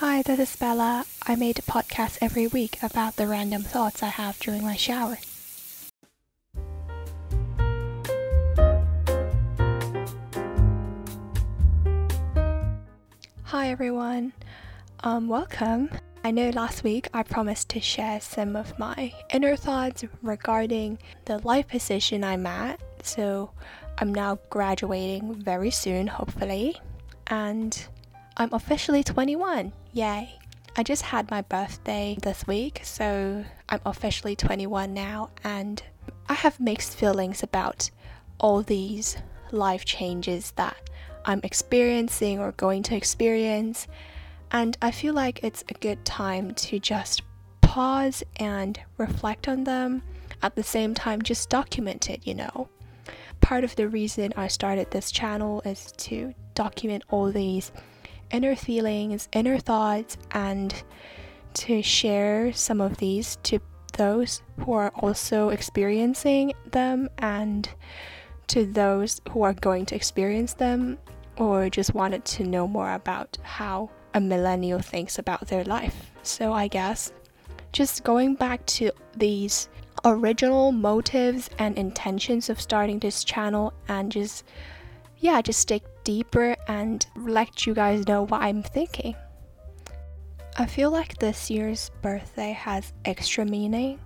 Hi, this is Bella. I made a podcast every week about the random thoughts I have during my shower. Hi everyone. Um welcome. I know last week I promised to share some of my inner thoughts regarding the life position I'm at. So I'm now graduating very soon, hopefully. And I'm officially 21. Yay. I just had my birthday this week, so I'm officially 21 now, and I have mixed feelings about all these life changes that I'm experiencing or going to experience. And I feel like it's a good time to just pause and reflect on them. At the same time, just document it, you know. Part of the reason I started this channel is to document all these inner feelings, inner thoughts, and to share some of these to those who are also experiencing them and to those who are going to experience them or just wanted to know more about how a millennial thinks about their life. So I guess just going back to these original motives and intentions of starting this channel and just yeah, just dig deeper and let you guys know what I'm thinking. I feel like this year's birthday has extra meaning.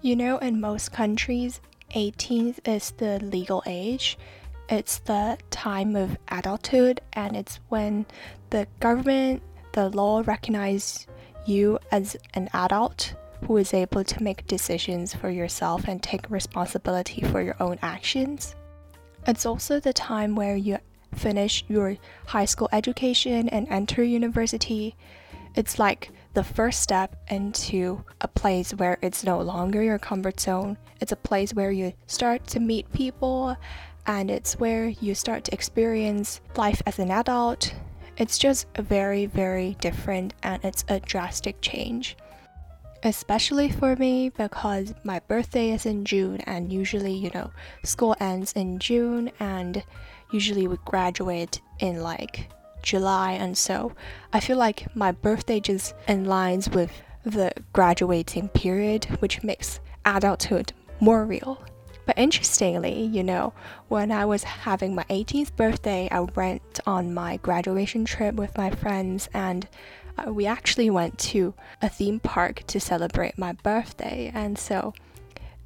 You know, in most countries, 18th is the legal age. It's the time of adulthood, and it's when the government, the law recognize you as an adult who is able to make decisions for yourself and take responsibility for your own actions. It's also the time where you finish your high school education and enter university. It's like the first step into a place where it's no longer your comfort zone. It's a place where you start to meet people and it's where you start to experience life as an adult. It's just very, very different and it's a drastic change especially for me because my birthday is in June and usually, you know, school ends in June and usually we graduate in like July and so I feel like my birthday just aligns with the graduating period which makes adulthood more real. But interestingly, you know, when I was having my 18th birthday, I went on my graduation trip with my friends and uh, we actually went to a theme park to celebrate my birthday. And so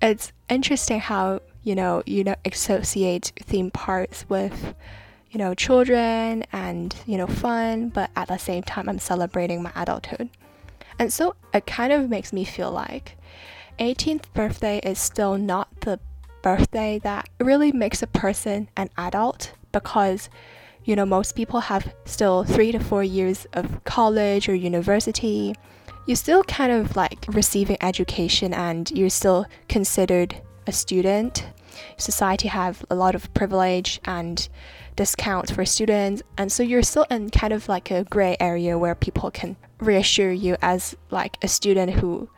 it's interesting how, you know, you know, associate theme parks with, you know, children and, you know, fun, but at the same time, I'm celebrating my adulthood. And so it kind of makes me feel like 18th birthday is still not the birthday that really makes a person an adult because you know, most people have still three to four years of college or university. You're still kind of like receiving education and you're still considered a student. Society have a lot of privilege and discounts for students, and so you're still in kind of like a gray area where people can reassure you as like a student who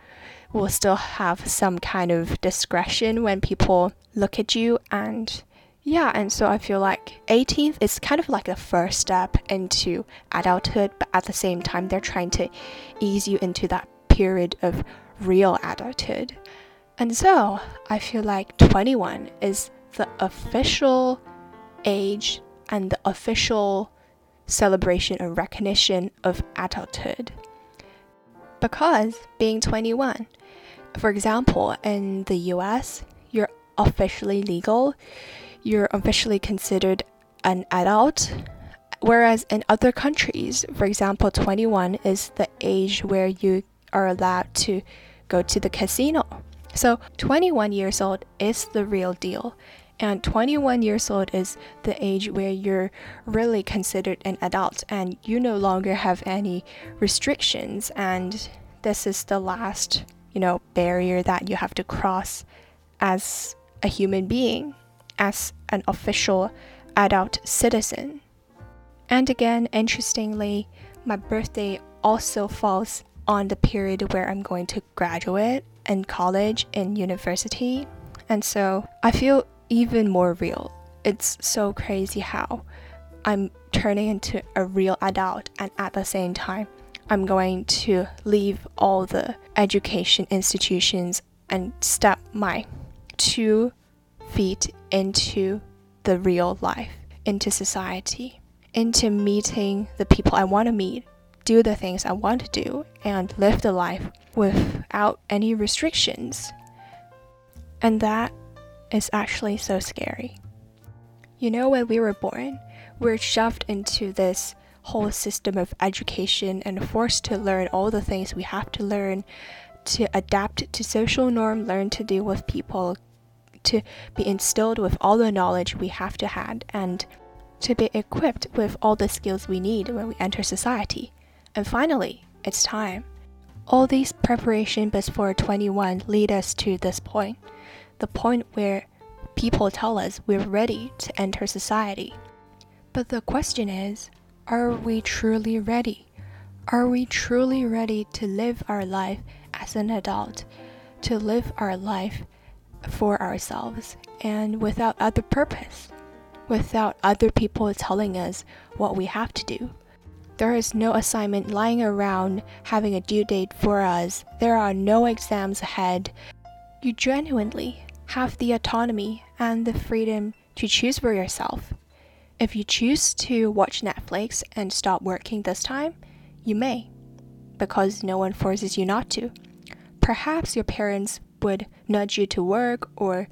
will still have some kind of discretion when people look at you and yeah, and so I feel like 18th is kind of like the first step into adulthood, but at the same time, they're trying to ease you into that period of real adulthood. And so I feel like 21 is the official age and the official celebration and recognition of adulthood. Because being 21, for example, in the US, you're officially legal you're officially considered an adult. Whereas in other countries, for example, 21 is the age where you are allowed to go to the casino. So 21 years old is the real deal. And 21 years old is the age where you're really considered an adult and you no longer have any restrictions. And this is the last, you know, barrier that you have to cross as a human being as an official adult citizen. And again, interestingly, my birthday also falls on the period where I'm going to graduate in college in university. And so I feel even more real. It's so crazy how I'm turning into a real adult and at the same time I'm going to leave all the education institutions and step my two feet into the real life, into society, into meeting the people I want to meet, do the things I want to do, and live the life without any restrictions. And that is actually so scary. You know, when we were born, we're shoved into this whole system of education and forced to learn all the things we have to learn to adapt to social norm, learn to deal with people, to be instilled with all the knowledge we have to have, and to be equipped with all the skills we need when we enter society. And finally, it's time. All these preparation before 21 lead us to this point, the point where people tell us we're ready to enter society. But the question is, are we truly ready? Are we truly ready to live our life as an adult, to live our life for ourselves and without other purpose, without other people telling us what we have to do? There is no assignment lying around having a due date for us. There are no exams ahead. You genuinely have the autonomy and the freedom to choose for yourself. If you choose to watch Netflix and stop working this time, you may, because no one forces you not to. Perhaps your parents would nudge you to work or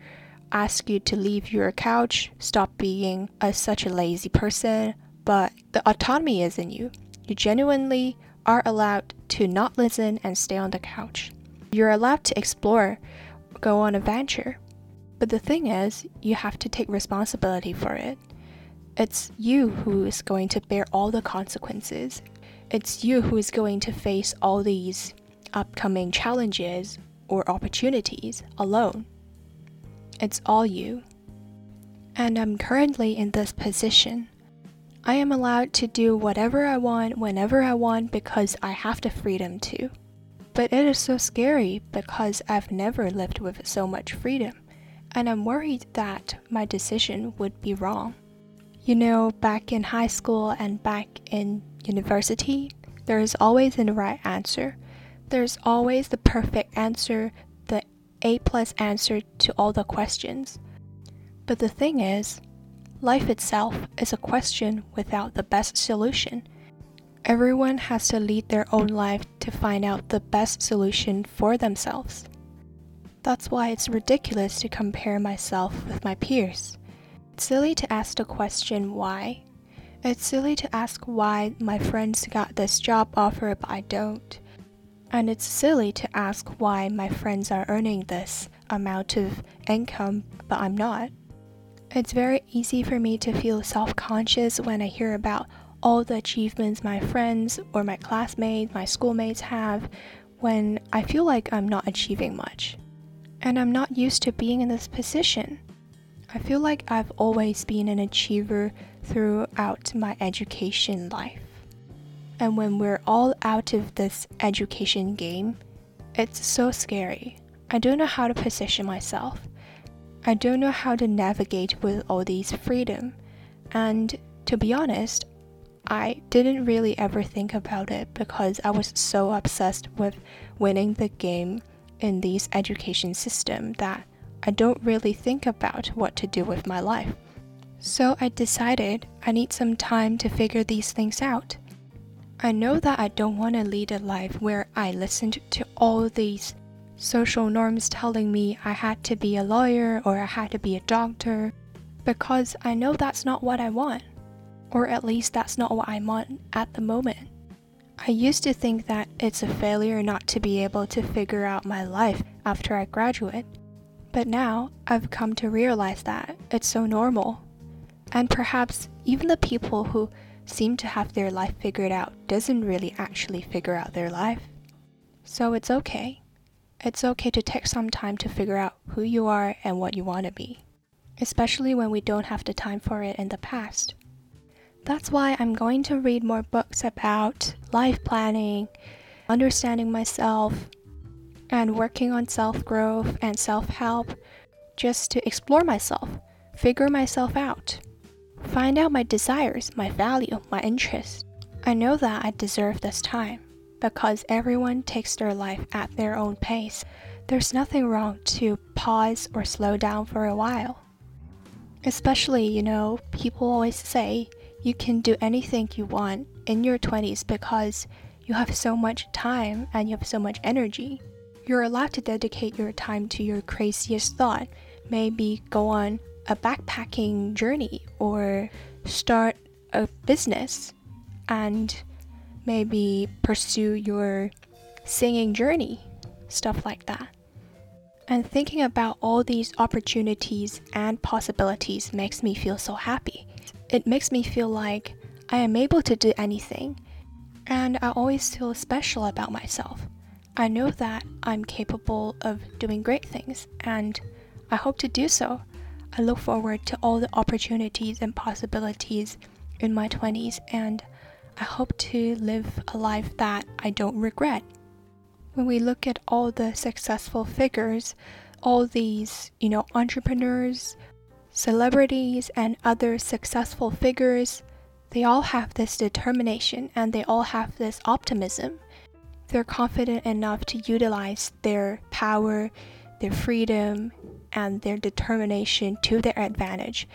ask you to leave your couch, stop being a, such a lazy person, but the autonomy is in you. You genuinely are allowed to not listen and stay on the couch. You're allowed to explore, go on adventure. But the thing is, you have to take responsibility for it. It's you who is going to bear all the consequences. It's you who is going to face all these upcoming challenges or opportunities alone. It's all you. And I'm currently in this position. I am allowed to do whatever I want whenever I want because I have the freedom to. But it is so scary because I've never lived with so much freedom, and I'm worried that my decision would be wrong. You know, back in high school and back in university, there is always a right answer. There's always the perfect answer, the A plus answer to all the questions. But the thing is, Life itself is a question without the best solution. Everyone has to lead their own life to find out the best solution for themselves. That's why it's ridiculous to compare myself with my peers. It's silly to ask the question why. It's silly to ask why my friends got this job offer but I don't. And it's silly to ask why my friends are earning this amount of income but I'm not. It's very easy for me to feel self conscious when I hear about all the achievements my friends or my classmates, my schoolmates have, when I feel like I'm not achieving much. And I'm not used to being in this position. I feel like I've always been an achiever throughout my education life. And when we're all out of this education game, it's so scary. I don't know how to position myself. I don't know how to navigate with all these freedom. And to be honest, I didn't really ever think about it because I was so obsessed with winning the game in this education system that I don't really think about what to do with my life. So I decided I need some time to figure these things out. I know that I don't want to lead a life where I listened to all these social norms telling me I had to be a lawyer or I had to be a doctor because I know that's not what I want. Or at least that's not what I want at the moment. I used to think that it's a failure not to be able to figure out my life after I graduate. But now I've come to realize that it's so normal. And perhaps even the people who seem to have their life figured out doesn't really actually figure out their life. So it's okay. It's okay to take some time to figure out who you are and what you want to be, especially when we don't have the time for it in the past. That's why I'm going to read more books about life planning, understanding myself, and working on self growth and self help just to explore myself, figure myself out, find out my desires, my value, my interests. I know that I deserve this time. because everyone takes their life at their own pace. There's nothing wrong to pause or slow down for a while. Especially, you know, people always say you can do anything you want in your 20s because you have so much time and you have so much energy. You're allowed to dedicate your time to your craziest thought. Maybe go on a backpacking journey or start a business and maybe pursue your singing journey, stuff like that. And thinking about all these opportunities and possibilities makes me feel so happy. It makes me feel like I am able to do anything, and I always feel special about myself. I know that I'm capable of doing great things, and I hope to do so. I look forward to all the opportunities and possibilities in my 20s, and I hope to live a life that I don't regret. When we look at all the successful figures, all these, you know, entrepreneurs, celebrities, and other successful figures, they all have this determination and they all have this optimism. They're confident enough to utilize their power, their freedom, and their determination to their advantage,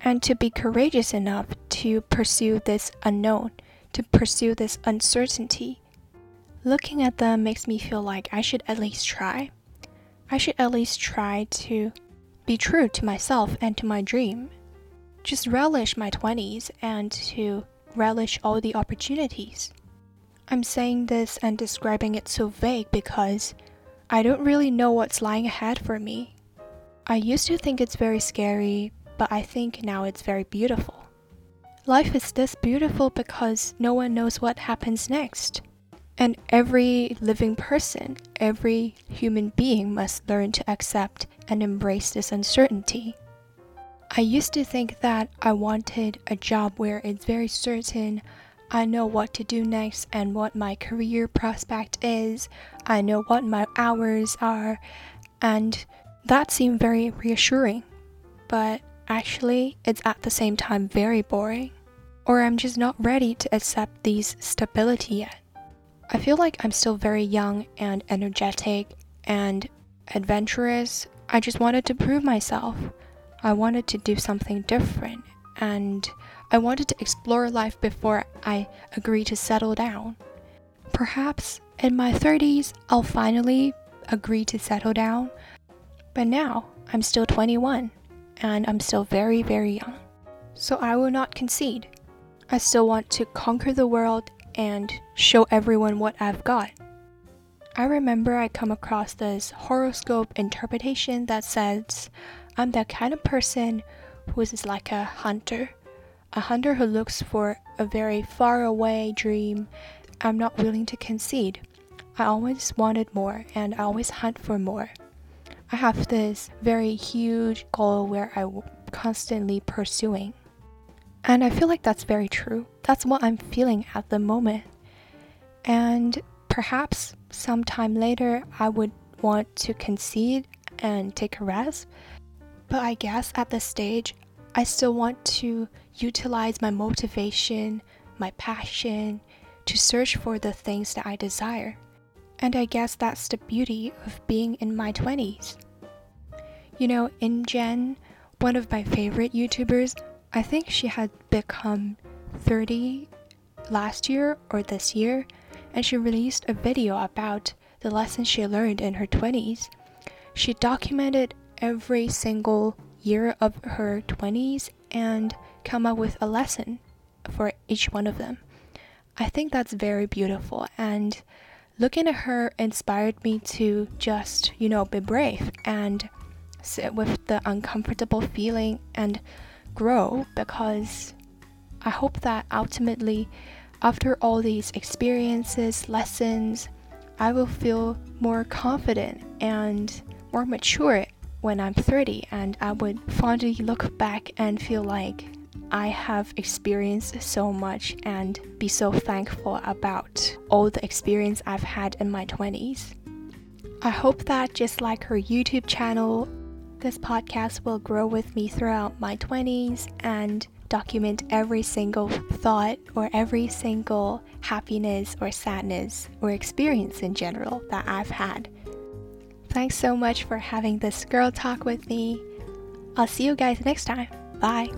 and to be courageous enough to pursue this unknown to pursue this uncertainty. Looking at them makes me feel like I should at least try. I should at least try to be true to myself and to my dream. Just relish my 20s and to relish all the opportunities. I'm saying this and describing it so vague because I don't really know what's lying ahead for me. I used to think it's very scary, but I think now it's very beautiful. Life is this beautiful because no one knows what happens next. And every living person, every human being must learn to accept and embrace this uncertainty. I used to think that I wanted a job where it's very certain I know what to do next and what my career prospect is, I know what my hours are, and that seemed very reassuring. But Actually, it's at the same time very boring. Or I'm just not ready to accept these stability yet. I feel like I'm still very young and energetic and adventurous. I just wanted to prove myself. I wanted to do something different and I wanted to explore life before I agreed to settle down. Perhaps in my 30s, I'll finally agree to settle down, but now I'm still 21 and I'm still very, very young. So I will not concede. I still want to conquer the world and show everyone what I've got. I remember I come across this horoscope interpretation that says I'm the kind of person who is like a hunter, a hunter who looks for a very far away dream. I'm not willing to concede. I always wanted more and I always hunt for more. I have this very huge goal where I'm constantly pursuing. And I feel like that's very true. That's what I'm feeling at the moment. And perhaps sometime later I would want to concede and take a rest. But I guess at this stage, I still want to utilize my motivation, my passion, to search for the things that I desire. And I guess that's the beauty of being in my 20s. You know, in Jen, one of my favorite YouTubers, I think she had become 30 last year or this year, and she released a video about the lessons she learned in her 20s. She documented every single year of her 20s and come up with a lesson for each one of them. I think that's very beautiful and looking at her inspired me to just, you know, be brave and sit with the uncomfortable feeling and grow because I hope that ultimately, after all these experiences, lessons, I will feel more confident and more mature when I'm 30, and I would fondly look back and feel like I have experienced so much and be so thankful about all the experience I've had in my 20s. I hope that just like her YouTube channel, this podcast will grow with me throughout my 20s and document every single thought or every single happiness or sadness or experience in general that I've had. Thanks so much for having this girl talk with me. I'll see you guys next time. Bye.